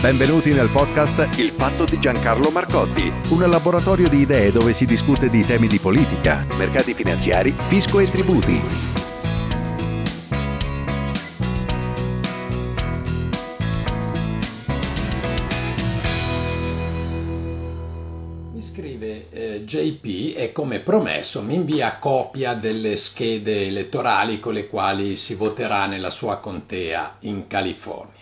Benvenuti nel podcast Il fatto di Giancarlo Marcotti, un laboratorio di idee dove si discute di temi di politica, mercati finanziari, fisco e tributi. Mi scrive eh, JP e come promesso mi invia copia delle schede elettorali con le quali si voterà nella sua contea in California.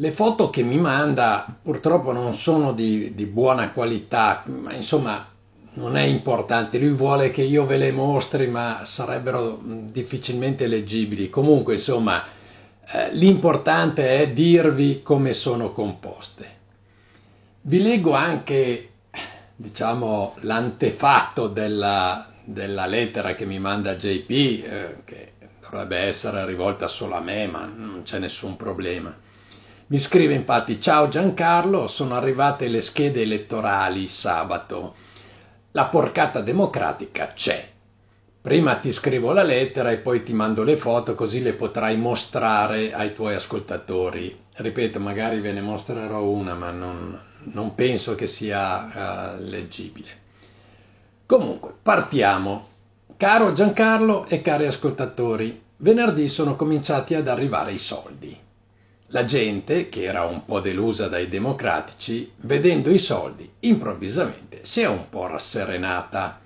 Le foto che mi manda purtroppo non sono di, di buona qualità, ma insomma non è importante, lui vuole che io ve le mostri, ma sarebbero difficilmente leggibili. Comunque, insomma, eh, l'importante è dirvi come sono composte. Vi leggo anche, diciamo, l'antefatto della, della lettera che mi manda JP, eh, che dovrebbe essere rivolta solo a me, ma non c'è nessun problema. Mi scrive infatti, ciao Giancarlo, sono arrivate le schede elettorali sabato. La porcata democratica c'è. Prima ti scrivo la lettera e poi ti mando le foto così le potrai mostrare ai tuoi ascoltatori. Ripeto, magari ve ne mostrerò una, ma non, non penso che sia uh, leggibile. Comunque, partiamo. Caro Giancarlo e cari ascoltatori, venerdì sono cominciati ad arrivare i soldi. La gente, che era un po' delusa dai democratici, vedendo i soldi, improvvisamente si è un po' rasserenata.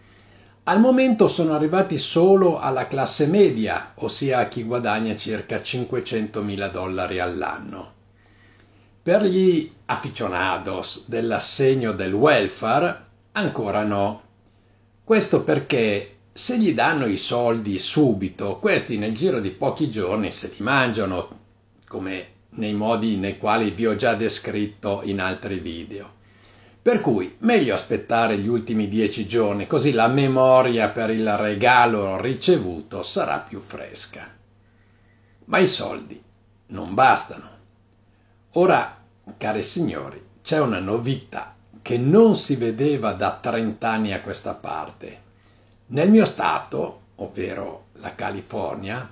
Al momento sono arrivati solo alla classe media, ossia a chi guadagna circa 500 mila dollari all'anno. Per gli aficionados dell'assegno del welfare, ancora no. Questo perché se gli danno i soldi subito, questi nel giro di pochi giorni se li mangiano, come nei modi nei quali vi ho già descritto in altri video. Per cui meglio aspettare gli ultimi dieci giorni, così la memoria per il regalo ricevuto sarà più fresca. Ma i soldi non bastano. Ora, cari signori, c'è una novità che non si vedeva da 30 anni a questa parte. Nel mio stato, ovvero la California,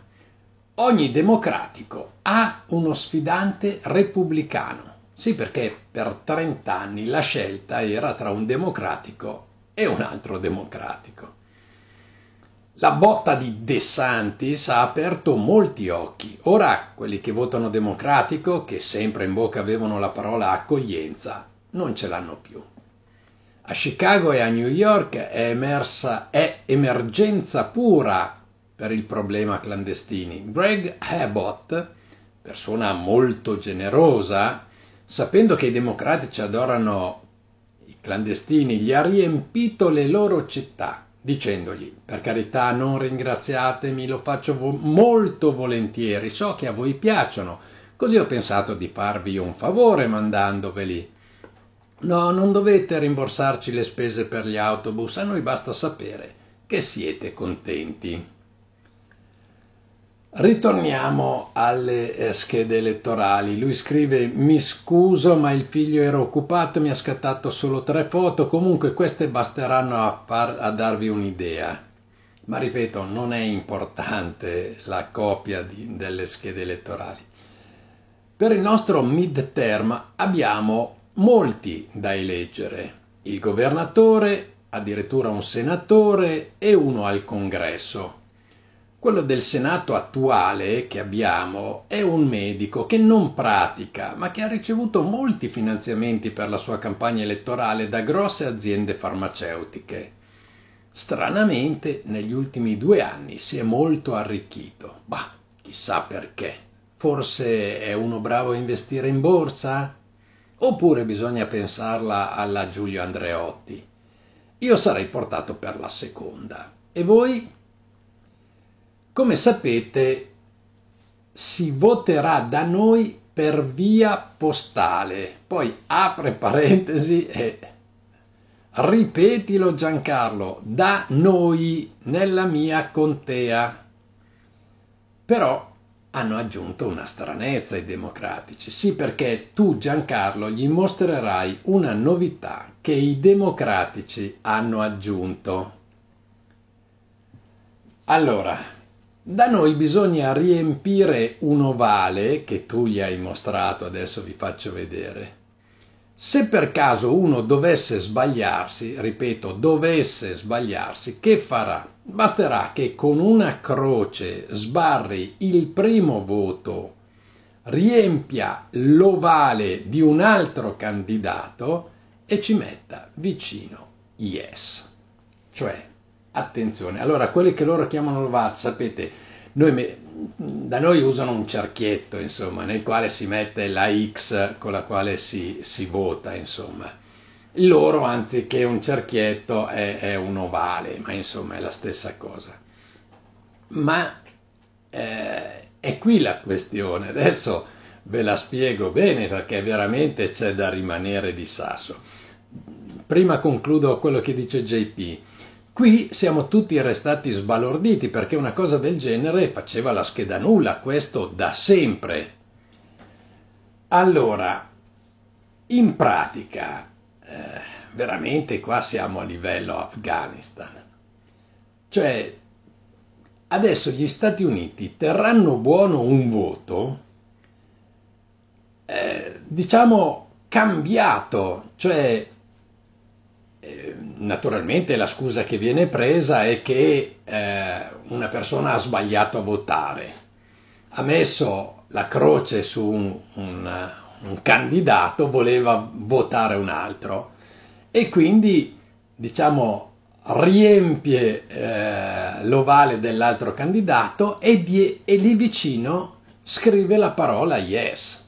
ogni democratico ha uno sfidante repubblicano. Sì, perché per 30 anni la scelta era tra un democratico e un altro democratico. La botta di De Santis ha aperto molti occhi. Ora quelli che votano democratico, che sempre in bocca avevano la parola accoglienza, non ce l'hanno più. A Chicago e a New York è emersa è emergenza pura per il problema clandestini. Greg Abbott, persona molto generosa, sapendo che i democratici adorano i clandestini, gli ha riempito le loro città, dicendogli, per carità non ringraziatemi, lo faccio vo- molto volentieri, so che a voi piacciono, così ho pensato di farvi un favore mandandoveli. No, non dovete rimborsarci le spese per gli autobus, a noi basta sapere che siete contenti. Ritorniamo alle eh, schede elettorali. Lui scrive: Mi scuso, ma il figlio era occupato, mi ha scattato solo tre foto. Comunque, queste basteranno a, far, a darvi un'idea. Ma ripeto, non è importante la copia di, delle schede elettorali. Per il nostro midterm abbiamo molti da eleggere: il governatore, addirittura un senatore e uno al congresso. Quello del Senato attuale che abbiamo è un medico che non pratica, ma che ha ricevuto molti finanziamenti per la sua campagna elettorale da grosse aziende farmaceutiche. Stranamente, negli ultimi due anni si è molto arricchito. Bah, chissà perché. Forse è uno bravo a investire in borsa? Oppure bisogna pensarla alla Giulio Andreotti? Io sarei portato per la seconda. E voi? Come sapete si voterà da noi per via postale. Poi apre parentesi e ripetilo Giancarlo, da noi nella mia contea. Però hanno aggiunto una stranezza i democratici. Sì, perché tu Giancarlo gli mostrerai una novità che i democratici hanno aggiunto. Allora, Da noi bisogna riempire un ovale che tu gli hai mostrato, adesso vi faccio vedere. Se per caso uno dovesse sbagliarsi, ripeto, dovesse sbagliarsi, che farà? Basterà che con una croce sbarri il primo voto, riempia l'ovale di un altro candidato e ci metta vicino yes. Cioè, attenzione. Allora, quelli che loro chiamano l'ovale, sapete, noi, da noi usano un cerchietto, insomma, nel quale si mette la X con la quale si, si vota, insomma loro anziché un cerchietto è, è, un ovale, ma insomma è la stessa cosa. Ma eh, è qui la questione, adesso ve la spiego bene perché veramente c'è da rimanere di sasso. Prima concludo quello che dice JP. Qui siamo tutti restati sbalorditi perché una cosa del genere faceva la scheda nulla, questo da sempre. Allora, in pratica, eh, veramente qua siamo a livello Afghanistan. Cioè, adesso gli Stati Uniti terranno buono un voto, eh, diciamo, cambiato, cioè naturalmente la scusa che viene presa è che eh, una persona ha sbagliato a votare, ha messo la croce su un, un, un candidato voleva votare un altro e quindi diciamo riempie eh, l'ovale dell'altro candidato e, di, e lì vicino scrive la parola yes.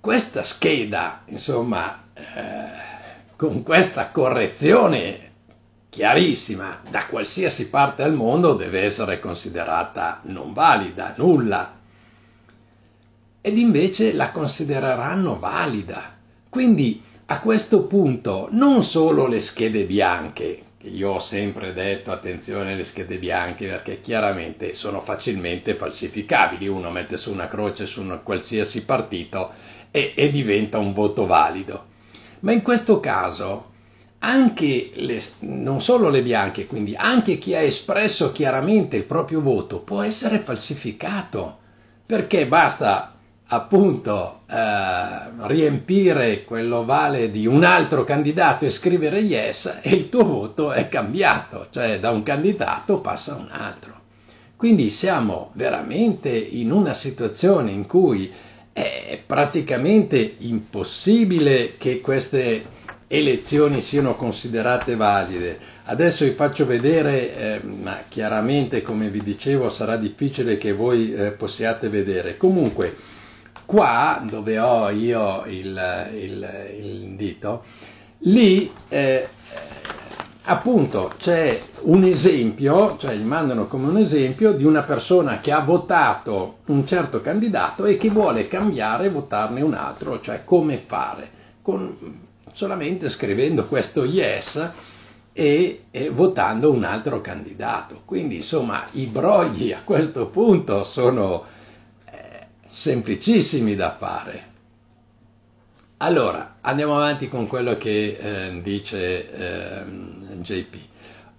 Questa scheda, insomma, eh, con questa correzione chiarissima da qualsiasi parte del mondo deve essere considerata non valida, nulla ed invece la considereranno valida. Quindi a questo punto non solo le schede bianche, che io ho sempre detto attenzione alle schede bianche perché chiaramente sono facilmente falsificabili, uno mette su una croce su un qualsiasi partito e, e diventa un voto valido. Ma in questo caso anche le, non solo le bianche, quindi anche chi ha espresso chiaramente il proprio voto può essere falsificato, perché basta appunto eh, riempire quell'ovale di un altro candidato e scrivere yes e il tuo voto è cambiato, cioè da un candidato passa a un altro. Quindi siamo veramente in una situazione in cui è praticamente impossibile che queste elezioni siano considerate valide. Adesso vi faccio vedere, eh, ma chiaramente come vi dicevo sarà difficile che voi eh, possiate vedere. Comunque, qua dove ho io il, il, il dito, lì eh, appunto c'è un esempio, cioè gli mandano come un esempio di una persona che ha votato un certo candidato e che vuole cambiare e votarne un altro, cioè come fare, con, solamente scrivendo questo yes e, e votando un altro candidato. Quindi insomma i brogli a questo punto sono semplicissimi da fare. Allora, andiamo avanti con quello che eh, dice eh, JP.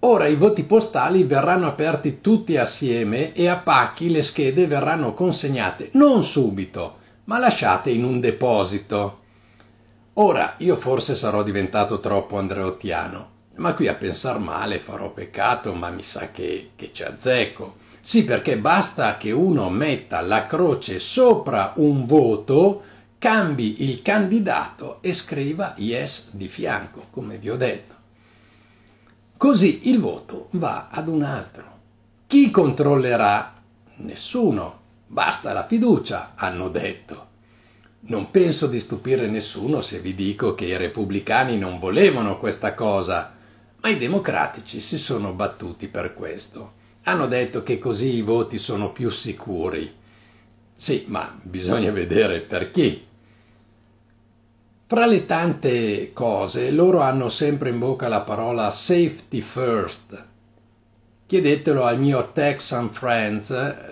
Ora i voti postali verranno aperti tutti assieme e a pacchi le schede verranno consegnate non subito, ma lasciate in un deposito. Ora, io forse sarò diventato troppo andreottiano, ma qui a pensar male farò peccato, ma mi sa che, che ci azzecco. Sì, perché basta che uno metta la croce sopra un voto, cambi il candidato e scriva yes di fianco, come vi ho detto. Così il voto va ad un altro. Chi controllerà? Nessuno. Basta la fiducia, hanno detto. Non penso di stupire nessuno se vi dico che i repubblicani non volevano questa cosa, ma i democratici si sono battuti per questo. Hanno detto che così i voti sono più sicuri. Sì, ma bisogna vedere perché. Fra le tante cose, loro hanno sempre in bocca la parola safety first. Chiedetelo al mio Texan Friends,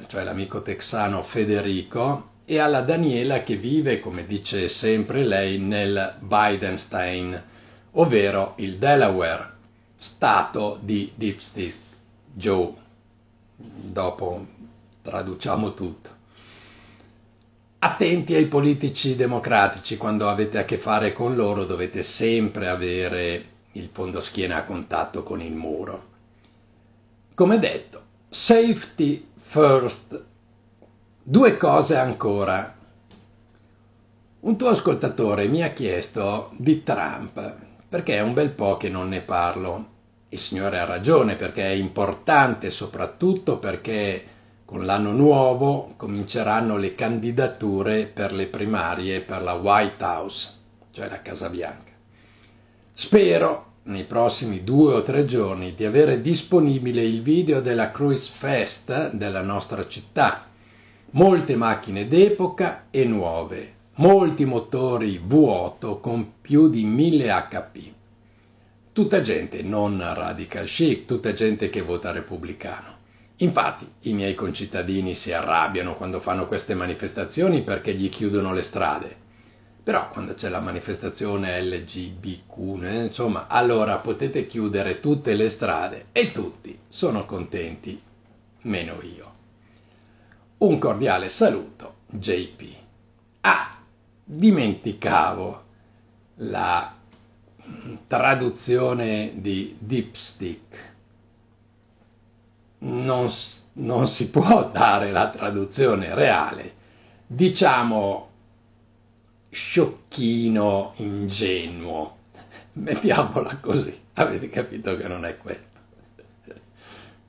cioè l'amico texano Federico, e alla Daniela che vive, come dice sempre lei, nel Bidenstein, ovvero il Delaware, stato di State Joe dopo traduciamo tutto. Attenti ai politici democratici, quando avete a che fare con loro dovete sempre avere il fondoschiena a contatto con il muro. Come detto, safety first. Due cose ancora. Un tuo ascoltatore mi ha chiesto di Trump, perché è un bel po' che non ne parlo. Il Signore ha ragione, perché è importante soprattutto perché con l'anno nuovo cominceranno le candidature per le primarie per la White House, cioè la Casa Bianca. Spero nei prossimi due o tre giorni di avere disponibile il video della Cruise Fest della nostra città. Molte macchine d'epoca e nuove, molti motori V8 con più di 1000 HP. Tutta gente non radical chic, tutta gente che vota repubblicano. Infatti i miei concittadini si arrabbiano quando fanno queste manifestazioni perché gli chiudono le strade però quando c'è la manifestazione LGBTQ, eh, insomma, allora potete chiudere tutte le strade e tutti sono contenti, meno io. Un cordiale saluto, JP. Ah, dimenticavo la traduzione di dipstick. Non, non si può dare la traduzione reale. Diciamo sciocchino, ingenuo. Mettiamola così, avete capito che non è quello.